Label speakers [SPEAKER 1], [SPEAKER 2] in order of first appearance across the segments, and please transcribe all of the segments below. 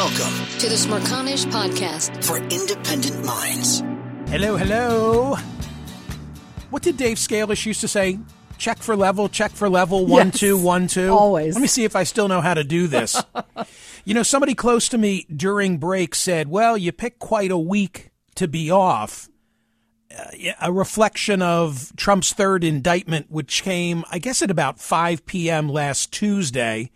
[SPEAKER 1] Welcome
[SPEAKER 2] to the Smerconish Podcast
[SPEAKER 1] for independent minds.
[SPEAKER 3] Hello, hello. What did Dave Scalish used to say? Check for level, check for level, one,
[SPEAKER 4] Yes.
[SPEAKER 3] two, one, two.
[SPEAKER 4] Always.
[SPEAKER 3] Let me see if I still know how to do this. you know, somebody close to me during break said, well, you pick quite a week to be off. Uh, a reflection of Trump's third indictment, which came, I guess, at about 5 p.m. last Tuesday.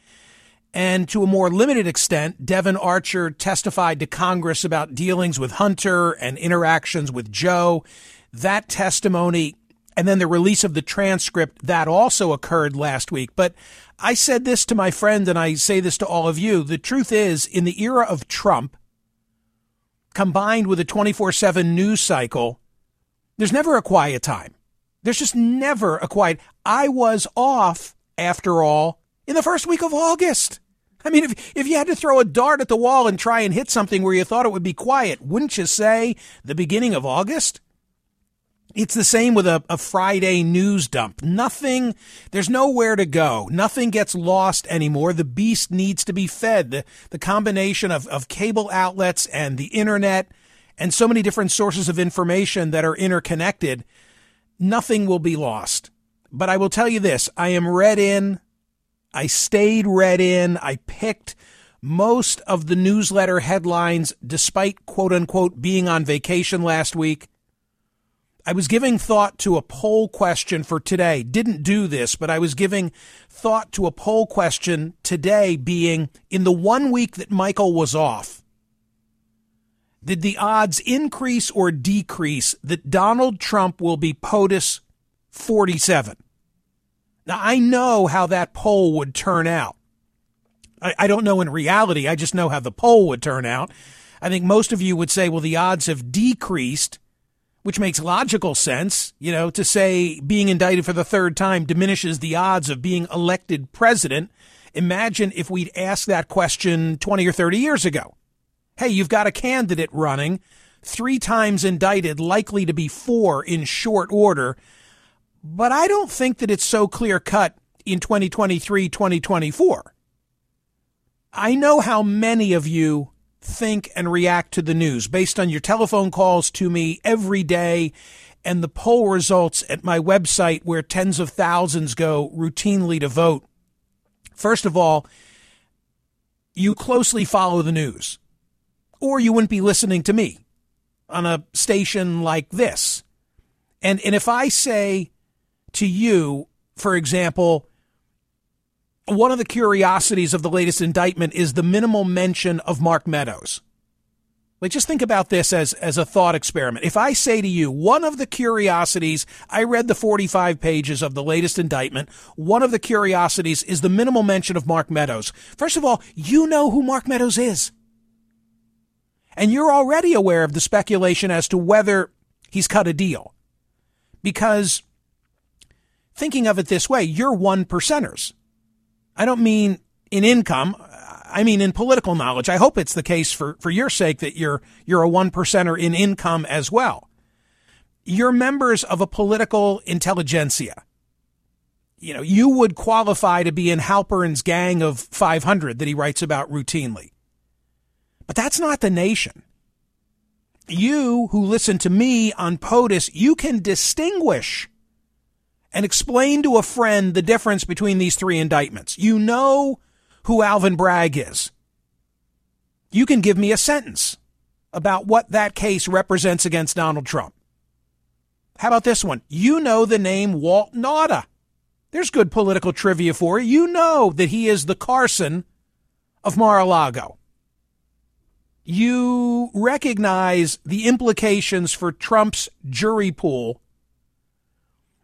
[SPEAKER 3] And to a more limited extent, Devon Archer testified to Congress about dealings with Hunter and interactions with Joe. That testimony and then the release of the transcript that also occurred last week. But I said this to my friend and I say this to all of you. The truth is, in the era of Trump, combined with a 24 7 news cycle, there's never a quiet time. There's just never a quiet. I was off, after all, in the first week of August. I mean, if, if you had to throw a dart at the wall and try and hit something where you thought it would be quiet, wouldn't you say the beginning of August? It's the same with a, a Friday news dump. Nothing, there's nowhere to go. Nothing gets lost anymore. The beast needs to be fed. The, the combination of, of cable outlets and the internet and so many different sources of information that are interconnected, nothing will be lost. But I will tell you this I am read in. I stayed read in. I picked most of the newsletter headlines despite quote unquote being on vacation last week. I was giving thought to a poll question for today. Didn't do this, but I was giving thought to a poll question today being in the one week that Michael was off. Did the odds increase or decrease that Donald Trump will be POTUS 47? Now, I know how that poll would turn out. I, I don't know in reality. I just know how the poll would turn out. I think most of you would say, well, the odds have decreased which makes logical sense, you know, to say being indicted for the third time diminishes the odds of being elected president. Imagine if we'd asked that question 20 or 30 years ago. Hey, you've got a candidate running, three times indicted, likely to be four in short order. But I don't think that it's so clear cut in 2023, 2024. I know how many of you think and react to the news based on your telephone calls to me every day and the poll results at my website where tens of thousands go routinely to vote. First of all, you closely follow the news or you wouldn't be listening to me on a station like this. And, and if I say to you, for example, one of the curiosities of the latest indictment is the minimal mention of Mark Meadows. Like, just think about this as, as a thought experiment. If I say to you, one of the curiosities, I read the 45 pages of the latest indictment. One of the curiosities is the minimal mention of Mark Meadows. First of all, you know who Mark Meadows is. And you're already aware of the speculation as to whether he's cut a deal. Because thinking of it this way, you're one percenters. I don't mean in income. I mean in political knowledge. I hope it's the case for, for your sake that you're, you're a one percenter in income as well. You're members of a political intelligentsia. You know, you would qualify to be in Halperin's gang of 500 that he writes about routinely. But that's not the nation. You who listen to me on POTUS, you can distinguish and explain to a friend the difference between these three indictments. You know who Alvin Bragg is. You can give me a sentence about what that case represents against Donald Trump. How about this one? You know the name Walt Nauta. There's good political trivia for you. You know that he is the Carson of Mar-a-Lago. You recognize the implications for Trump's jury pool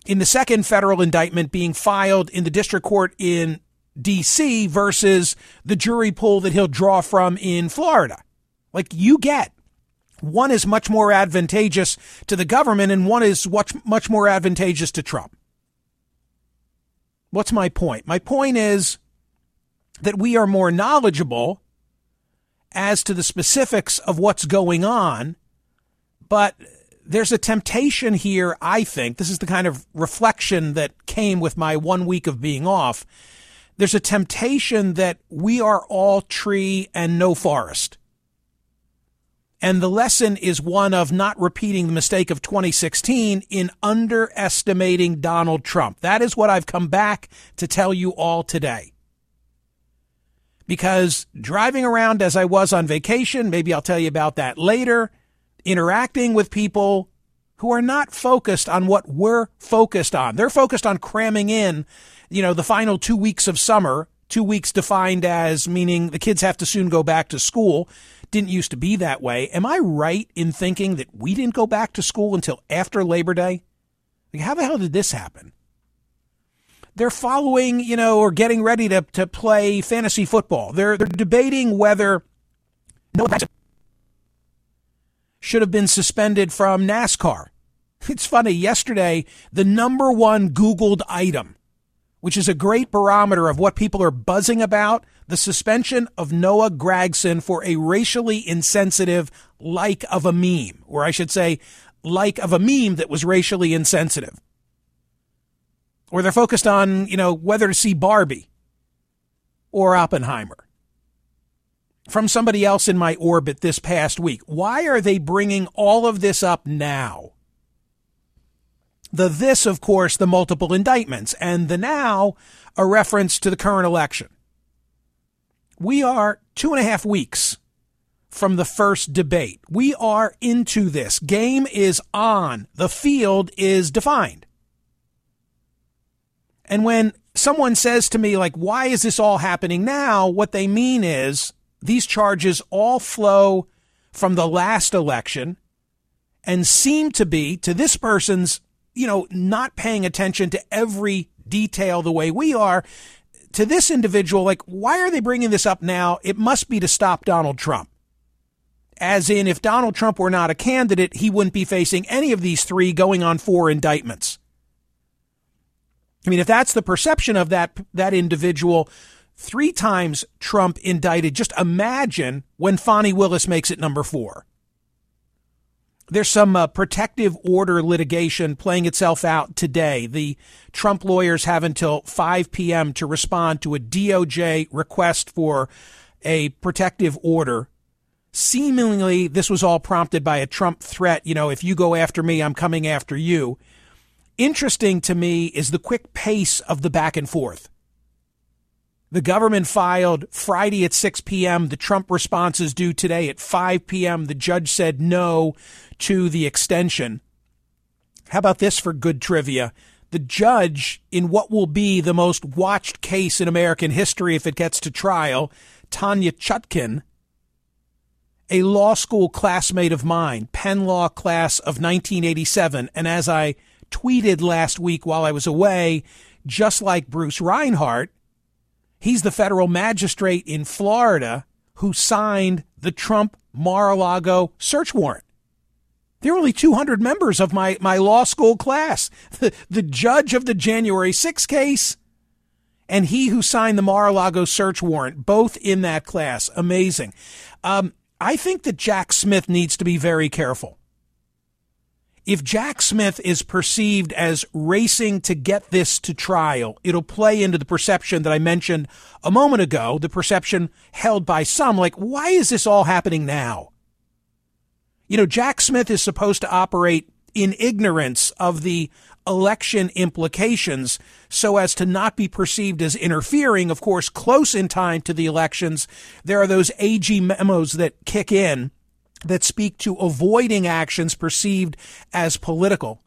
[SPEAKER 3] in the second federal indictment being filed in the district court in D.C. versus the jury pool that he'll draw from in Florida. Like you get one is much more advantageous to the government and one is much, much more advantageous to Trump. What's my point? My point is that we are more knowledgeable as to the specifics of what's going on, but there's a temptation here, I think. This is the kind of reflection that came with my one week of being off. There's a temptation that we are all tree and no forest. And the lesson is one of not repeating the mistake of 2016 in underestimating Donald Trump. That is what I've come back to tell you all today. Because driving around as I was on vacation, maybe I'll tell you about that later, interacting with people who are not focused on what we're focused on. They're focused on cramming in, you know, the final two weeks of summer, two weeks defined as meaning the kids have to soon go back to school didn't used to be that way. Am I right in thinking that we didn't go back to school until after Labor Day? Like, how the hell did this happen? They're following, you know, or getting ready to, to play fantasy football. They're, they're debating whether Noah should have been suspended from NASCAR. It's funny. Yesterday, the number one Googled item, which is a great barometer of what people are buzzing about, the suspension of Noah Gragson for a racially insensitive like of a meme, or I should say, like of a meme that was racially insensitive. Or they're focused on, you know, whether to see Barbie or Oppenheimer. From somebody else in my orbit this past week. Why are they bringing all of this up now? The this, of course, the multiple indictments, and the now, a reference to the current election. We are two and a half weeks from the first debate. We are into this. Game is on. The field is defined. And when someone says to me, like, why is this all happening now? What they mean is these charges all flow from the last election and seem to be, to this person's, you know, not paying attention to every detail the way we are, to this individual, like, why are they bringing this up now? It must be to stop Donald Trump. As in, if Donald Trump were not a candidate, he wouldn't be facing any of these three going on four indictments. I mean, if that's the perception of that, that individual, three times Trump indicted, just imagine when Fani Willis makes it number four there's some uh, protective order litigation playing itself out today. The Trump lawyers have until 5 p.m. to respond to a DOJ request for a protective order. Seemingly, this was all prompted by a Trump threat. You know, if you go after me, I'm coming after you. Interesting to me is the quick pace of the back and forth. The government filed Friday at 6 p.m. The Trump response is due today at 5 p.m. The judge said no to the extension. How about this for good trivia? The judge in what will be the most watched case in American history if it gets to trial, Tanya Chutkan, a law school classmate of mine, Penn Law class of 1987. And as I tweeted last week while I was away, just like Bruce Reinhart, He's the federal magistrate in Florida who signed the Trump Mar-a-Lago search warrant. There are only 200 members of my, my law school class. The, the judge of the January 6 case and he who signed the Mar-a-Lago search warrant, both in that class. Amazing. Um, I think that Jack Smith needs to be very careful if Jack Smith is perceived as racing to get this to trial, it'll play into the perception that I mentioned a moment ago, the perception held by some, like, why is this all happening now? You know, Jack Smith is supposed to operate in ignorance of the election implications so as to not be perceived as interfering. Of course, close in time to the elections, there are those AG memos that kick in that speak to avoiding actions perceived as political.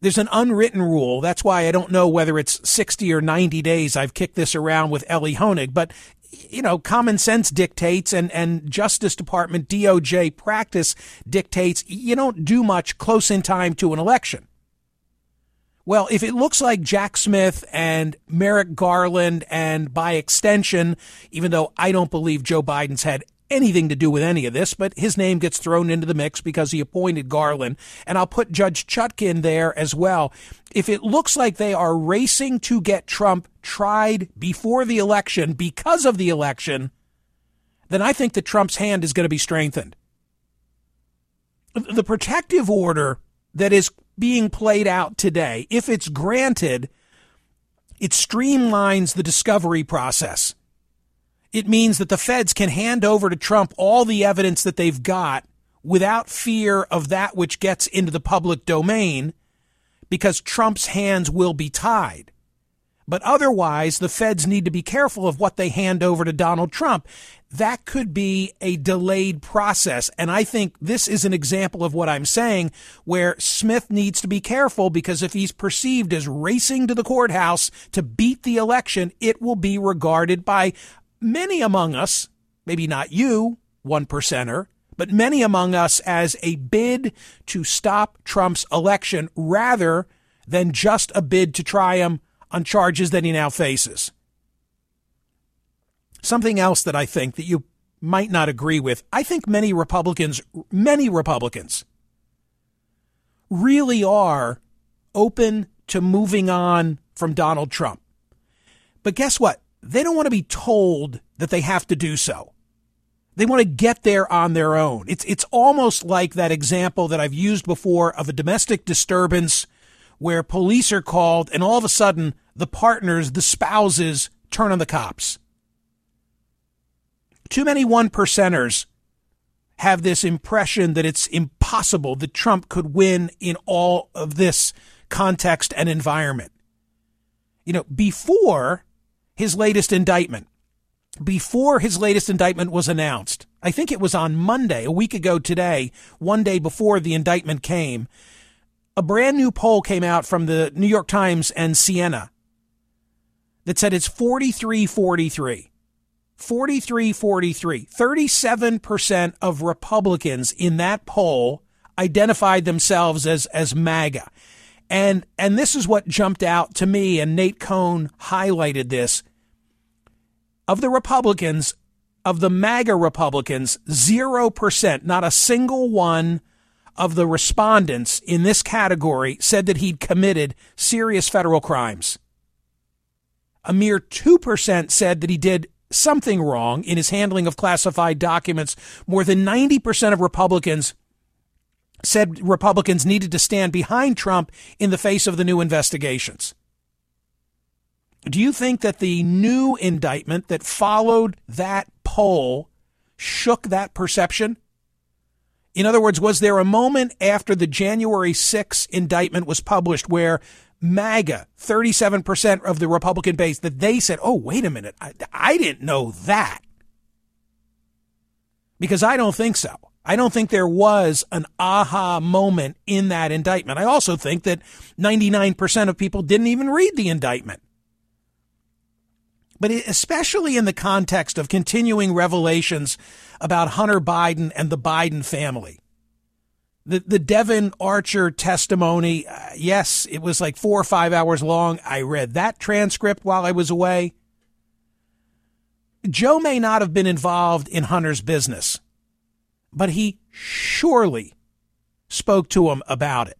[SPEAKER 3] There's an unwritten rule. That's why I don't know whether it's 60 or 90 days. I've kicked this around with Elie Honig, but you know, common sense dictates and, and Justice Department DOJ practice dictates you don't do much close in time to an election. Well, if it looks like Jack Smith and Merrick Garland and by extension, even though I don't believe Joe Biden's had anything to do with any of this, but his name gets thrown into the mix because he appointed Garland. And I'll put Judge Chutkan there as well. If it looks like they are racing to get Trump tried before the election because of the election, then I think that Trump's hand is going to be strengthened. The protective order that is being played out today, if it's granted, it streamlines the discovery process it means that the feds can hand over to Trump all the evidence that they've got without fear of that which gets into the public domain because Trump's hands will be tied. But otherwise, the feds need to be careful of what they hand over to Donald Trump. That could be a delayed process. And I think this is an example of what I'm saying, where Smith needs to be careful because if he's perceived as racing to the courthouse to beat the election, it will be regarded by many among us, maybe not you, one percenter, but many among us as a bid to stop Trump's election rather than just a bid to try him on charges that he now faces. Something else that I think that you might not agree with. I think many Republicans, many Republicans really are open to moving on from Donald Trump. But guess what? They don't want to be told that they have to do so. They want to get there on their own. It's, it's almost like that example that I've used before of a domestic disturbance where police are called and all of a sudden the partners, the spouses turn on the cops. Too many one percenters have this impression that it's impossible that Trump could win in all of this context and environment. You know, before his latest indictment. Before his latest indictment was announced, I think it was on Monday, a week ago today, one day before the indictment came, a brand new poll came out from the New York Times and Siena that said it's 43 43. 43 43. 37% of Republicans in that poll identified themselves as, as MAGA. And and this is what jumped out to me, and Nate Cohn highlighted this. Of the Republicans, of the MAGA Republicans, zero percent, not a single one of the respondents in this category said that he'd committed serious federal crimes. A mere 2% said that he did something wrong in his handling of classified documents. More than 90% of Republicans said Republicans needed to stand behind Trump in the face of the new investigations. Do you think that the new indictment that followed that poll shook that perception? In other words, was there a moment after the January 6 indictment was published where MAGA, 37% of the Republican base, that they said, oh, wait a minute, I, I didn't know that? Because I don't think so. I don't think there was an aha moment in that indictment. I also think that 99% of people didn't even read the indictment. But especially in the context of continuing revelations about Hunter Biden and the Biden family. The, the Devon Archer testimony, uh, yes, it was like four or five hours long. I read that transcript while I was away. Joe may not have been involved in Hunter's business but he surely spoke to him about it.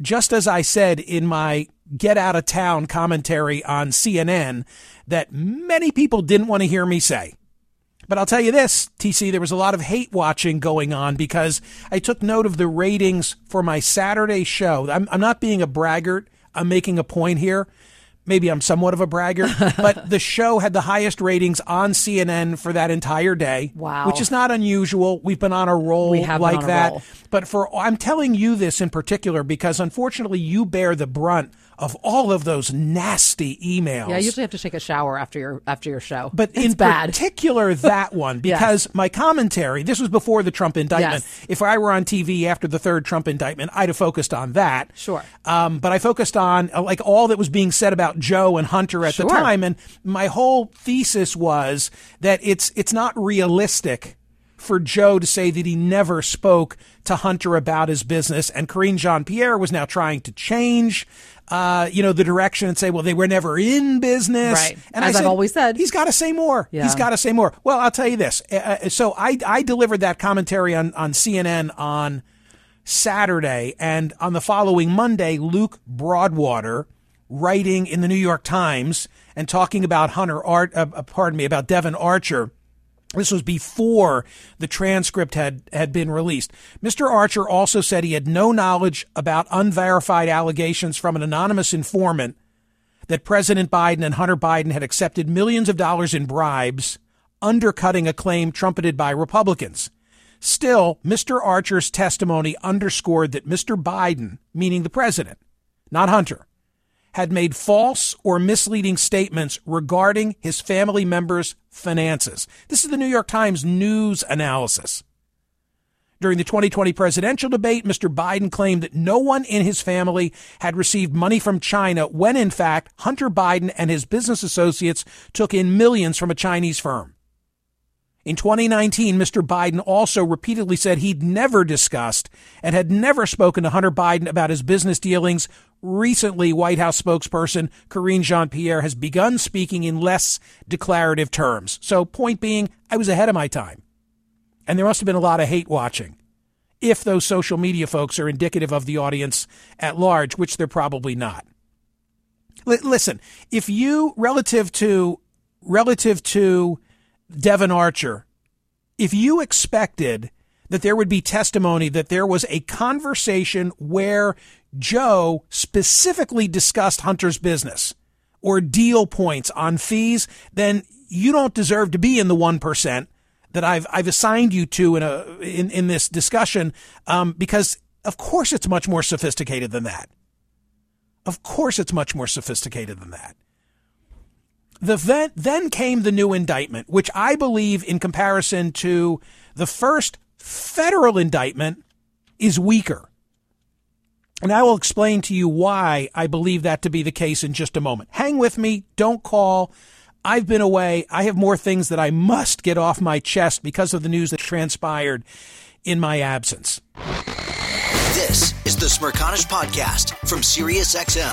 [SPEAKER 3] Just as I said in my get out of town commentary on CNN that many people didn't want to hear me say. But I'll tell you this, TC, there was a lot of hate watching going on because I took note of the ratings for my Saturday show. I'm, I'm not being a braggart. I'm making a point here. Maybe I'm somewhat of a braggart, but the show had the highest ratings on CNN for that entire day.
[SPEAKER 4] Wow.
[SPEAKER 3] Which is not unusual. We've been on a roll
[SPEAKER 4] We have been
[SPEAKER 3] like that.
[SPEAKER 4] roll.
[SPEAKER 3] But for I'm telling you this in particular because unfortunately you bear the brunt of all of those nasty emails.
[SPEAKER 4] Yeah, I usually have to take a shower after your after your show.
[SPEAKER 3] But
[SPEAKER 4] it's
[SPEAKER 3] in
[SPEAKER 4] bad.
[SPEAKER 3] particular, that one, because my commentary, this was before the Trump indictment.
[SPEAKER 4] Yes.
[SPEAKER 3] If I were on TV after the third Trump indictment, I'd have focused on that.
[SPEAKER 4] Sure.
[SPEAKER 3] Um, but I focused on uh, like all that was being said about Joe and Hunter at the time. And my whole thesis was that it's, it's not realistic for Joe to say that he never spoke to Hunter about his business. And Karine Jean Pierre was now trying to change, uh, you know, the direction and say, well, they were never in business.
[SPEAKER 4] Right.
[SPEAKER 3] And
[SPEAKER 4] As
[SPEAKER 3] I
[SPEAKER 4] I've always said.
[SPEAKER 3] he's got to say more.
[SPEAKER 4] Yeah.
[SPEAKER 3] He's got to say more. Well, I'll tell you this. Uh, Uh, so I, I delivered that commentary on, on CNN on Saturday, and on the following Monday, Luke Broadwater, writing in the New York Times and talking about Hunter Art, uh, uh, pardon me, about Devon Archer. This was before the transcript had, had been released. Mr. Archer also said he had no knowledge about unverified allegations from an anonymous informant that President Biden and Hunter Biden had accepted millions of dollars in bribes, undercutting a claim trumpeted by Republicans. Still, Mr. Archer's testimony underscored that Mr. Biden, meaning the president, not Hunter, had made false or misleading statements regarding his family members' finances. This is the New York Times news analysis. During the 2020 presidential debate, Mr. Biden claimed that no one in his family had received money from China when, in fact, Hunter Biden and his business associates took in millions from a Chinese firm. In 2019, Mr. Biden also repeatedly said he'd never discussed and had never spoken to Hunter Biden about his business dealings. Recently, White House spokesperson Karine Jean Pierre has begun speaking in less declarative terms. So, point being, I was ahead of my time. And there must have been a lot of hate watching. If those social media folks are indicative of the audience at large, which they're probably not. L- listen, if you relative to relative to Devon Archer, if you expected that there would be testimony that there was a conversation where Joe specifically discussed Hunter's business or deal points on fees, then you don't deserve to be in the 1% that I've, I've assigned you to in a, in, in this discussion. Um, because of course it's much more sophisticated than that. Of course it's much more sophisticated than that. The then, then came the new indictment, which I believe, in comparison to the first federal indictment, is weaker. And I will explain to you why I believe that to be the case in just a moment. Hang with me. Don't call. I've been away. I have more things that I must get off my chest because of the news that transpired in my absence.
[SPEAKER 1] This is the Smerconish Podcast from SiriusXM.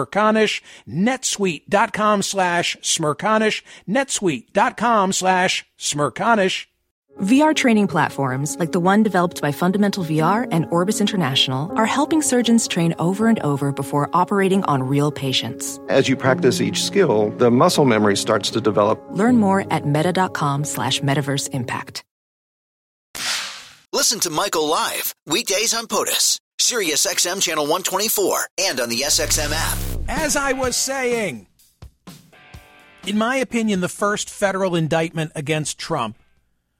[SPEAKER 3] smerconish, netsuite.com slash smerconish, netsuite.com slash smerconish.
[SPEAKER 5] VR training platforms, like the one developed by Fundamental VR and Orbis International, are helping surgeons train over and over before operating on real patients.
[SPEAKER 6] As you practice each skill, the muscle memory starts to develop.
[SPEAKER 5] Learn more at meta.com slash metaverse impact.
[SPEAKER 1] Listen to Michael live weekdays on POTUS, Sirius XM channel 124, and on the SXM app.
[SPEAKER 3] As I was saying, in my opinion, the first federal indictment against Trump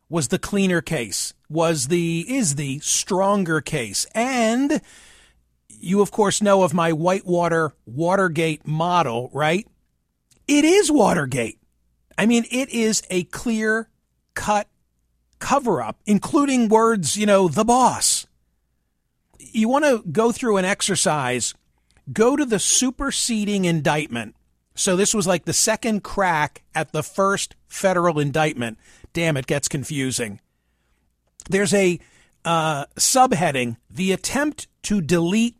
[SPEAKER 3] was the cleaner case, was the is the stronger case. And you of course know of my Whitewater Watergate model, right? It is Watergate. I mean, it is a clear cut cover up, including words, you know, the boss. You want to go through an exercise, go to the superseding indictment. So this was like the second crack at the first federal indictment damn, it gets confusing. There's a uh, subheading the attempt to delete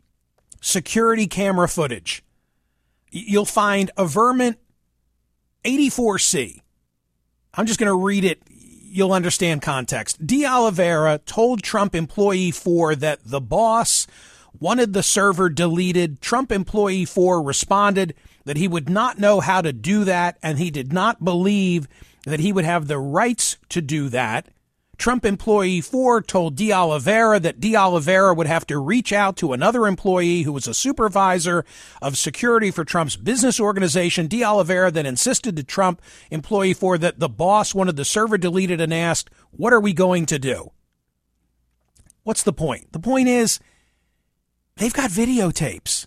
[SPEAKER 3] security camera footage. You'll find averment 84C. I'm just going to read it. You'll understand context. De Oliveira told Trump employee 4 that the boss wanted the server deleted. Trump employee 4 responded that he would not know how to do that and he did not believe that he would have the rights to do that. Trump employee four told De Oliveira that De Oliveira would have to reach out to another employee who was a supervisor of security for Trump's business organization. De Oliveira then insisted to Trump employee four that the boss wanted the server deleted and asked, What are we going to do? What's the point? The point is they've got videotapes.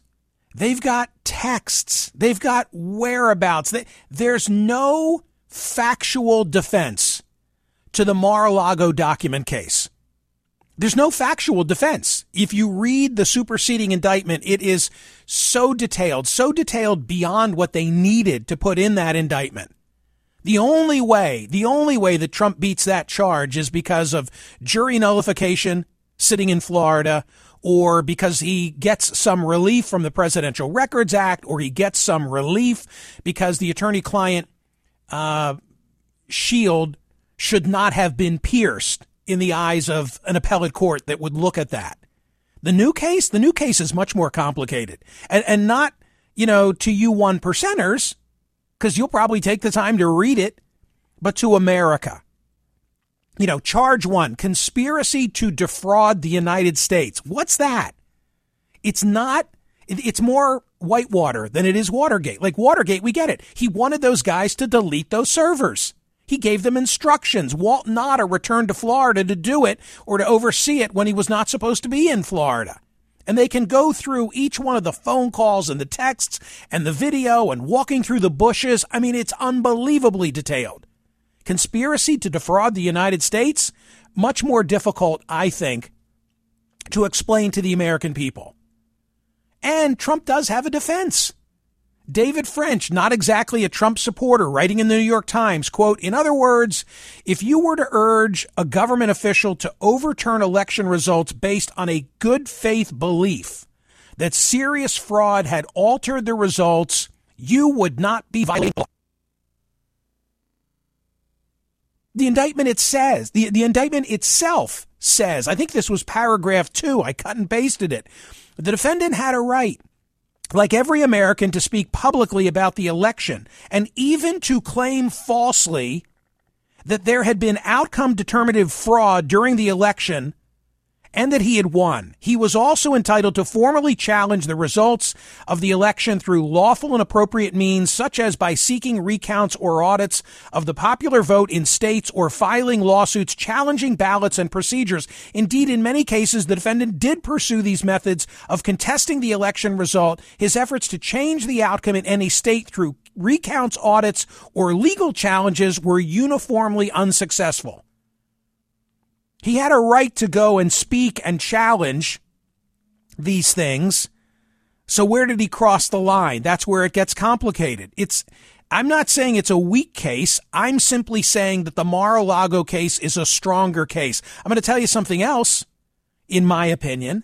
[SPEAKER 3] They've got texts. They've got whereabouts. There's no factual defense to the Mar-a-Lago document case. There's no factual defense. If you read the superseding indictment, it is so detailed, so detailed beyond what they needed to put in that indictment. The only way, the only way that Trump beats that charge is because of jury nullification sitting in Florida or because he gets some relief from the Presidential Records Act or he gets some relief because the attorney client uh, shield should not have been pierced in the eyes of an appellate court that would look at that. The new case, the new case is much more complicated and, and not, you know, to you one percenters, because you'll probably take the time to read it, but to America. You know, charge one, conspiracy to defraud the United States. What's that? It's not, it's more Whitewater than it is Watergate. Like Watergate, we get it. He wanted those guys to delete those servers. He gave them instructions. Walt Nauta returned to Florida to do it or to oversee it when he was not supposed to be in Florida. And they can go through each one of the phone calls and the texts and the video and walking through the bushes. I mean, it's unbelievably detailed. Conspiracy to defraud the United States? Much more difficult, I think, to explain to the American people. And Trump does have a defense. David French, not exactly a Trump supporter, writing in the New York Times, quote, in other words, if you were to urge a government official to overturn election results based on a good faith belief that serious fraud had altered the results, you would not be violating law. The indictment it says, the, the indictment itself says, I think this was paragraph two, I cut and pasted it. The defendant had a right, like every American, to speak publicly about the election and even to claim falsely that there had been outcome determinative fraud during the election and that he had won. He was also entitled to formally challenge the results of the election through lawful and appropriate means, such as by seeking recounts or audits of the popular vote in states or filing lawsuits challenging ballots and procedures. Indeed, in many cases, the defendant did pursue these methods of contesting the election result. His efforts to change the outcome in any state through recounts, audits, or legal challenges were uniformly unsuccessful. He had a right to go and speak and challenge these things. So where did he cross the line? That's where it gets complicated. It's, I'm not saying it's a weak case. I'm simply saying that the Mar-a-Lago case is a stronger case. I'm going to tell you something else, in my opinion.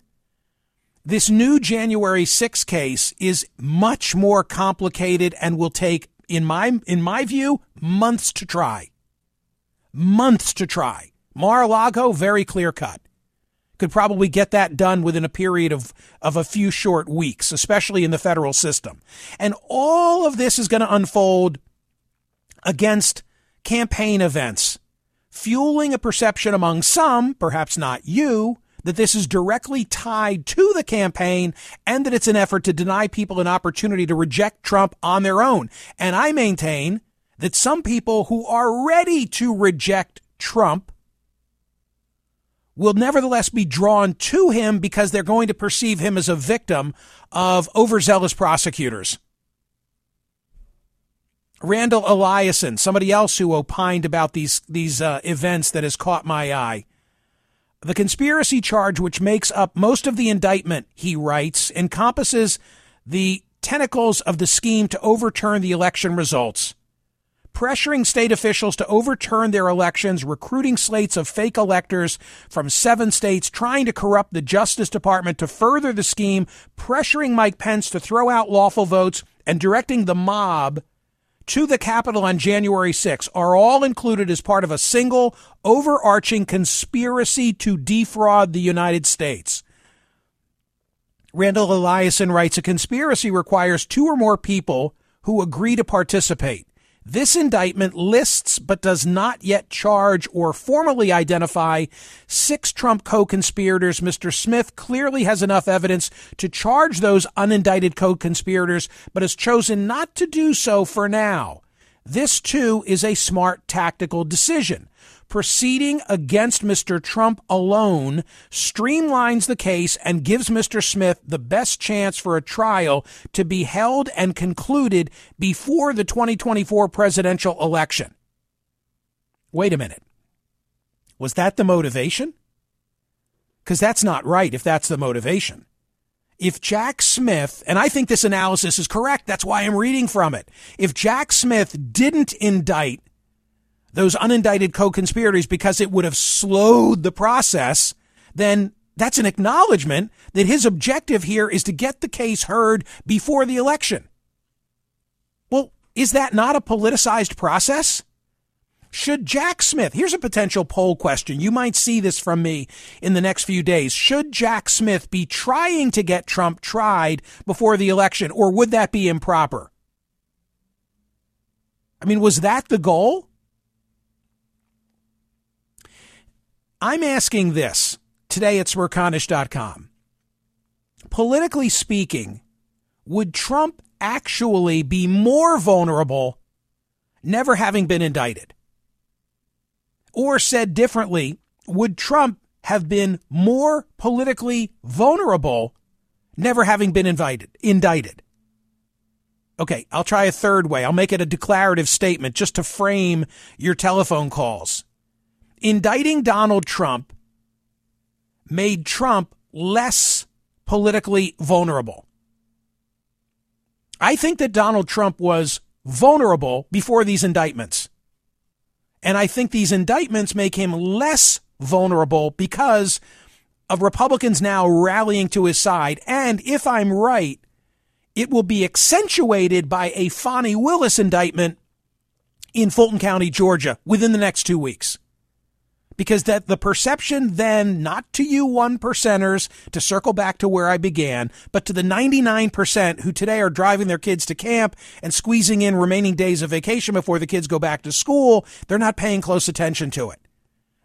[SPEAKER 3] This new January 6 case is much more complicated and will take, in my, in my view, months to try. Months to try. Mar-a-Lago, very clear cut. Could probably get that done within a period of, of a few short weeks, especially in the federal system. And all of this is going to unfold against campaign events, fueling a perception among some, perhaps not you, that this is directly tied to the campaign and that it's an effort to deny people an opportunity to reject Trump on their own. And I maintain that some people who are ready to reject Trump will nevertheless be drawn to him because they're going to perceive him as a victim of overzealous prosecutors. Randall Eliason, somebody else who opined about these these uh, events that has caught my eye. The conspiracy charge, which makes up most of the indictment, he writes, encompasses the tentacles of the scheme to overturn the election results pressuring state officials to overturn their elections, recruiting slates of fake electors from seven states, trying to corrupt the Justice Department to further the scheme, pressuring Mike Pence to throw out lawful votes, and directing the mob to the Capitol on January 6 are all included as part of a single overarching conspiracy to defraud the United States. Randall Eliason writes A conspiracy requires two or more people who agree to participate. This indictment lists but does not yet charge or formally identify six Trump co-conspirators. Mr. Smith clearly has enough evidence to charge those unindicted co-conspirators, but has chosen not to do so for now. This too is a smart tactical decision proceeding against Mr. Trump alone streamlines the case and gives Mr. Smith the best chance for a trial to be held and concluded before the 2024 presidential election. Wait a minute. Was that the motivation? Because that's not right if that's the motivation. If Jack Smith, and I think this analysis is correct, that's why I'm reading from it. If Jack Smith didn't indict those unindicted co-conspirators because it would have slowed the process, then that's an acknowledgement that his objective here is to get the case heard before the election. Well, is that not a politicized process? Should Jack Smith, here's a potential poll question. You might see this from me in the next few days. Should Jack Smith be trying to get Trump tried before the election, or would that be improper? I mean, was that the goal? I'm asking this today at smerconish.com. Politically speaking, would Trump actually be more vulnerable never having been indicted? Or said differently, would Trump have been more politically vulnerable never having been invited, indicted? Okay, I'll try a third way. I'll make it a declarative statement just to frame your telephone calls indicting Donald Trump made Trump less politically vulnerable. I think that Donald Trump was vulnerable before these indictments. And I think these indictments make him less vulnerable because of Republicans now rallying to his side. And if I'm right, it will be accentuated by a Fani Willis indictment in Fulton County, Georgia within the next two weeks because that the perception then, not to you one percenters, to circle back to where I began, but to the 99% who today are driving their kids to camp and squeezing in remaining days of vacation before the kids go back to school, they're not paying close attention to it.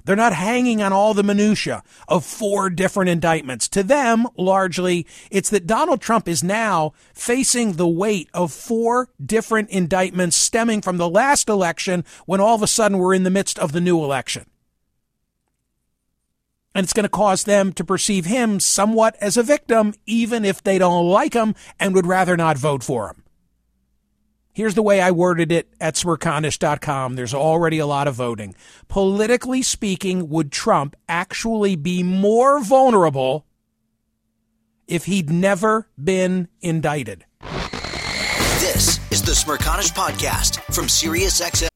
[SPEAKER 3] They're not hanging on all the minutia of four different indictments. To them, largely, it's that Donald Trump is now facing the weight of four different indictments stemming from the last election when all of a sudden we're in the midst of the new election. And it's going to cause them to perceive him somewhat as a victim, even if they don't like him and would rather not vote for him. Here's the way I worded it at smerconish.com. There's already a lot of voting. Politically speaking, would Trump actually be more vulnerable if he'd never been indicted?
[SPEAKER 1] This is the Smerconish Podcast from SiriusXM.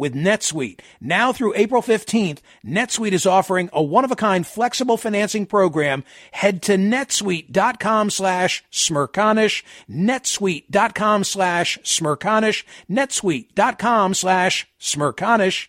[SPEAKER 3] with NetSuite. Now through April 15th, NetSuite is offering a one-of-a-kind flexible financing program. Head to netsuite.com slash smerconish, netsuite.com slash smerconish, netsuite.com slash smerconish.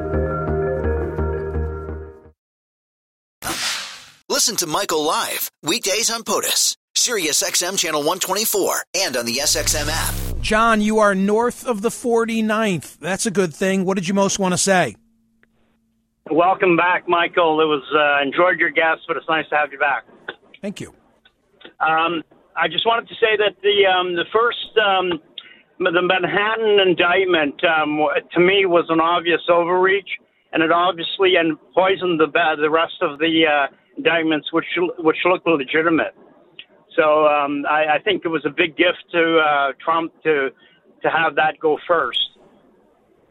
[SPEAKER 1] Listen to Michael live weekdays on POTUS, SiriusXM channel 124, and on the SXM app.
[SPEAKER 3] John, you are north of the 49th. That's a good thing. What did you most want to say?
[SPEAKER 7] Welcome back, Michael. It was uh, enjoyed your guest, but it's nice to have you back.
[SPEAKER 3] Thank you.
[SPEAKER 7] Um, I just wanted to say that the um, the first um, the Manhattan indictment um, to me was an obvious overreach, and it obviously and poisoned the the rest of the uh, indictments, which which looked legitimate. So um, I, I think it was a big gift to uh, Trump to to have that go first.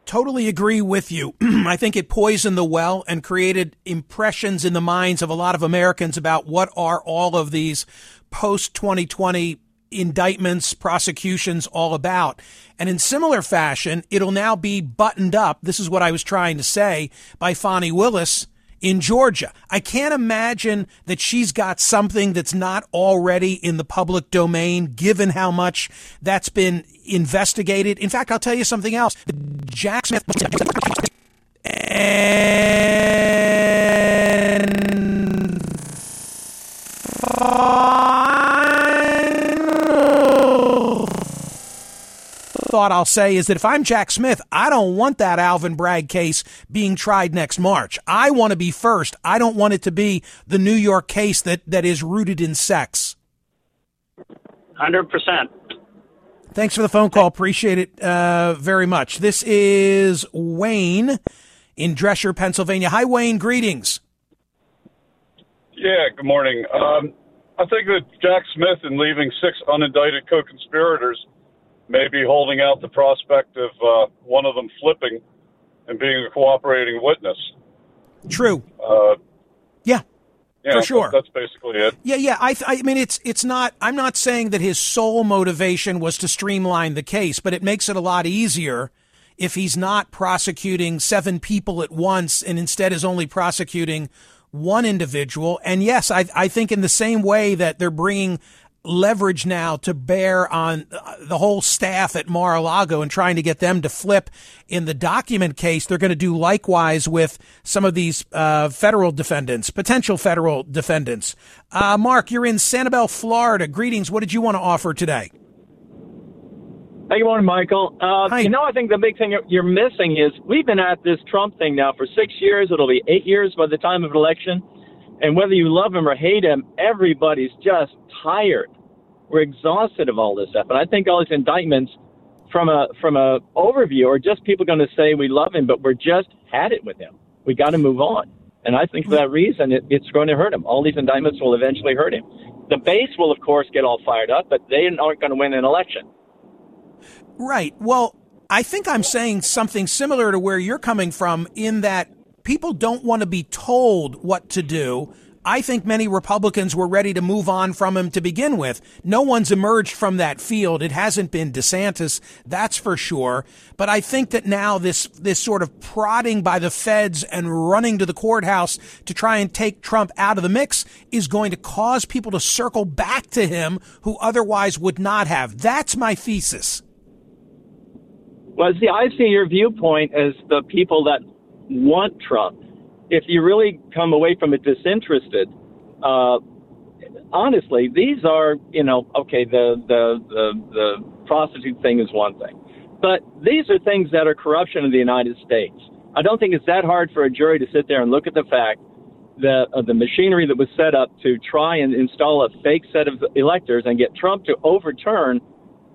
[SPEAKER 3] Totally agree with you. I think it poisoned the well and created impressions in the minds of a lot of Americans about what are all of these post 2020 indictments, prosecutions all about. And in similar fashion, it'll now be buttoned up. This is what I was trying to say by Fani Willis in Georgia. I can't imagine that she's got something that's not already in the public domain, given how much that's been investigated. In fact, I'll tell you something else. Jack Smith and thought I'll say is that if I'm Jack Smith, I don't want that Alvin Bragg case being tried next March. I want to be first. I don't want it to be the New York case that, that is rooted in sex.
[SPEAKER 7] 100%.
[SPEAKER 3] Thanks for the phone call. Appreciate it uh, very much. This is Wayne in Dresher, Pennsylvania. Hi, Wayne. Greetings.
[SPEAKER 8] Yeah, good morning. Um, I think that Jack Smith, in leaving six unindicted co conspirators, may be holding out the prospect of uh, one of them flipping and being a cooperating witness.
[SPEAKER 3] True.
[SPEAKER 8] Uh,
[SPEAKER 3] yeah.
[SPEAKER 8] Yeah,
[SPEAKER 3] For sure.
[SPEAKER 8] That's basically it.
[SPEAKER 3] Yeah, yeah. I, I mean, it's it's not. I'm not saying that his sole motivation was to streamline the case, but it makes it a lot easier if he's not prosecuting seven people at once and instead is only prosecuting one individual. And yes, I I think in the same way that they're bringing leverage now to bear on uh, the whole staff at Mar-a-Lago and trying to get them to flip in the document case. They're going to do likewise with some of these uh, federal defendants, potential federal defendants. Uh, Mark, you're in Sanibel, Florida. Greetings. What did you want to offer today?
[SPEAKER 9] Hey, good morning, Michael. Uh, you know, I think the big thing you're missing is we've been at this Trump thing now for six years. It'll be eight years by the time of election. And whether you love him or hate him, everybody's just tired. We're exhausted of all this stuff. And I think all these indictments from a from a overview are just people going to say we love him, but we're just had it with him. We got to move on. And I think for that reason, it, it's going to hurt him. All these indictments will eventually hurt him. The base will, of course, get all fired up, but they aren't going to win an election.
[SPEAKER 3] Right. Well, I think I'm saying something similar to where you're coming from in that people don't want to be told what to do. I think many Republicans were ready to move on from him to begin with. No one's emerged from that field. It hasn't been DeSantis, that's for sure. But I think that now this, this sort of prodding by the feds and running to the courthouse to try and take Trump out of the mix is going to cause people to circle back to him who otherwise would not have. That's my thesis.
[SPEAKER 9] Well, see, I see your viewpoint as the people that want Trump. If you really come away from it disinterested, uh, honestly, these are, you know, okay, the, the, the, the prostitute thing is one thing, but these are things that are corruption in the United States. I don't think it's that hard for a jury to sit there and look at the fact that uh, the machinery that was set up to try and install a fake set of electors and get Trump to overturn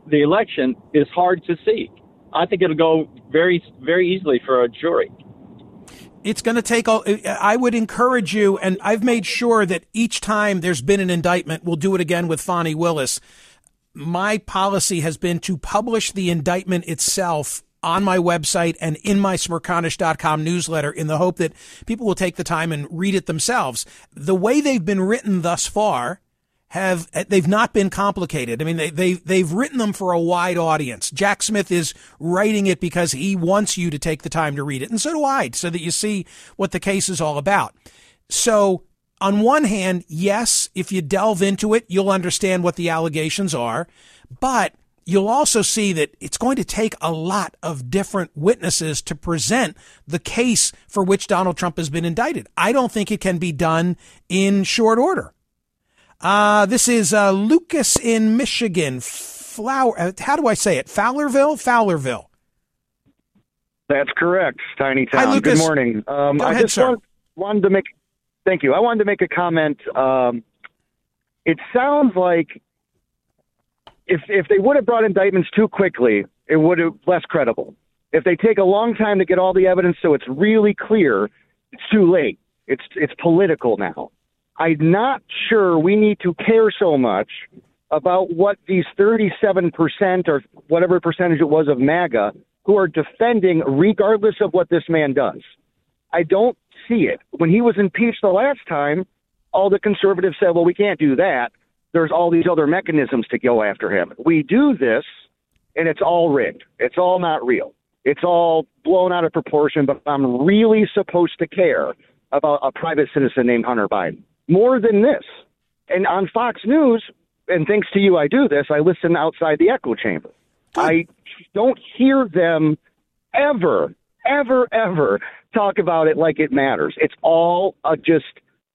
[SPEAKER 9] the election is hard to see. I think it'll go very, very easily for a jury.
[SPEAKER 3] It's going to take all, I would encourage you, and I've made sure that each time there's been an indictment, we'll do it again with Fani Willis. My policy has been to publish the indictment itself on my website and in my smerconish.com newsletter in the hope that people will take the time and read it themselves. The way they've been written thus far, have eh, they've not been complicated. I mean, they they they've written them for a wide audience. Jack Smith is writing it because he wants you to take the time to read it, and so do I, so that you see what the case is all about. So, on one hand, yes, if you delve into it, you'll understand what the allegations are, but you'll also see that it's going to take a lot of different witnesses to present the case for which Donald Trump has been indicted. I don't think it can be done in short order. Uh, this is uh, Lucas in Michigan. Flower. Uh, how do I say it? Fowlerville. Fowlerville.
[SPEAKER 10] That's correct, Tiny Town.
[SPEAKER 3] Hi, Lucas.
[SPEAKER 10] Good morning. Um,
[SPEAKER 3] Go
[SPEAKER 10] I
[SPEAKER 3] ahead,
[SPEAKER 10] just want, wanted to make. Thank you. I wanted to make a comment. Um, it sounds like if if they would have brought indictments too quickly, it would have less credible. If they take a long time to get all the evidence, so it's really clear, it's too late. It's it's political now. I'm not sure we need to care so much about what these 37% or whatever percentage it was of MAGA who are defending, regardless of what this man does. I don't see it. When he was impeached the last time, all the conservatives said, well, we can't do that. There's all these other mechanisms to go after him. We do this, and it's all rigged. It's all not real. It's all blown out of proportion, but I'm really supposed to care about a private citizen named Hunter Biden more than this. And on Fox News, and thanks to you, I do this, I listen outside the echo chamber. I don't hear them ever, ever, ever talk about it like it matters. It's all uh, just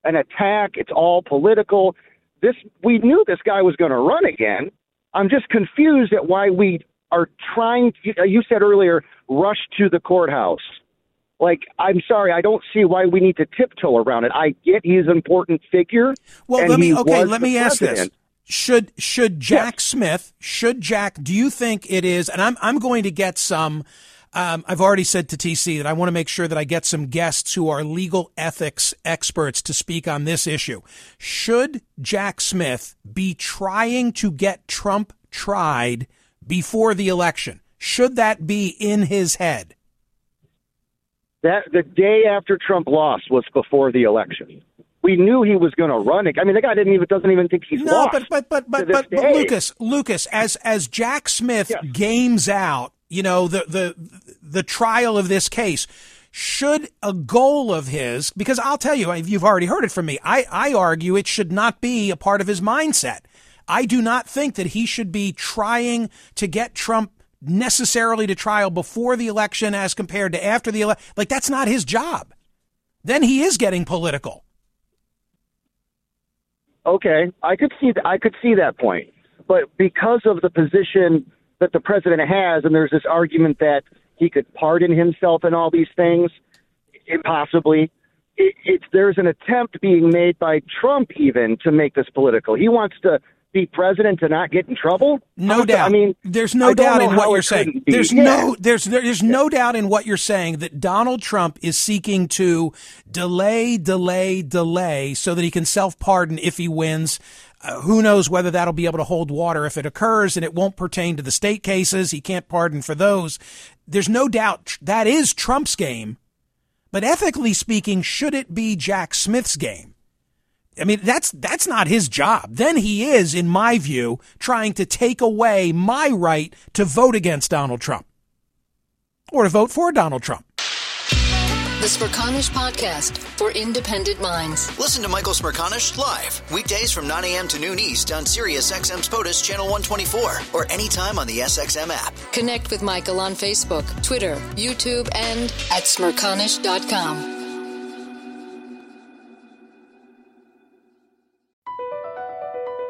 [SPEAKER 10] an attack. It's all political. This we knew this guy was going to run again. I'm just confused at why we are trying. To, you said earlier, rush to the courthouse. Like, I'm sorry, I don't see why we need to tiptoe around it. I get he's an important figure.
[SPEAKER 3] Well, let me okay. Let me ask this:
[SPEAKER 10] president.
[SPEAKER 3] Should should Jack Smith? Should Jack? Do you think it is? And I'm I'm going to get some Um, I've already said to TC that I want to make sure that I get some guests who are legal ethics experts to speak on this issue. Should Jack Smith be trying to get Trump tried before the election? Should that be in his head?
[SPEAKER 10] That the day after Trump lost was before the election. We knew he was going to run. I mean, the guy didn't even doesn't even think he's
[SPEAKER 3] no,
[SPEAKER 10] lost.
[SPEAKER 3] but but but but but, but Lucas, Lucas, as as Jack Smith yes. games out, you know the the the trial of this case. Should a goal of his, because I'll tell you, you've already heard it from me. I, I argue it should not be a part of his mindset. I do not think that he should be trying to get Trump necessarily to trial before the election as compared to after the election. Like that's not his job. Then he is getting political.
[SPEAKER 10] Okay, I could see th- I could see that point, but because of the position that the president has, and there's this argument that he could pardon himself and all these things, impossibly. It, it's there's an attempt being made by Trump even to make this political. He wants to be president to not get in trouble?
[SPEAKER 3] No doubt. I mean, there's no doubt in what you're saying. There's yeah. no there's there's no doubt in what you're saying that Donald Trump is seeking to delay, delay, delay so that he can self-pardon if he wins. Uh, who knows whether that'll be able to hold water if it occurs and it won't pertain to the state cases. He can't pardon for those. There's no doubt that is Trump's game. But ethically speaking, should it be Jack Smith's game? I mean, that's, that's not his job. Then he is, in my view, trying to take away my right to vote against Donald Trump or to vote for Donald Trump.
[SPEAKER 2] The Smerconish Podcast for independent minds.
[SPEAKER 1] Listen to Michael Smerconish live weekdays from 9 a.m. to noon East on Sirius XM's POTUS Channel 124 or anytime on the SXM app.
[SPEAKER 2] Connect with Michael on Facebook, Twitter, YouTube, and at smerconish.com.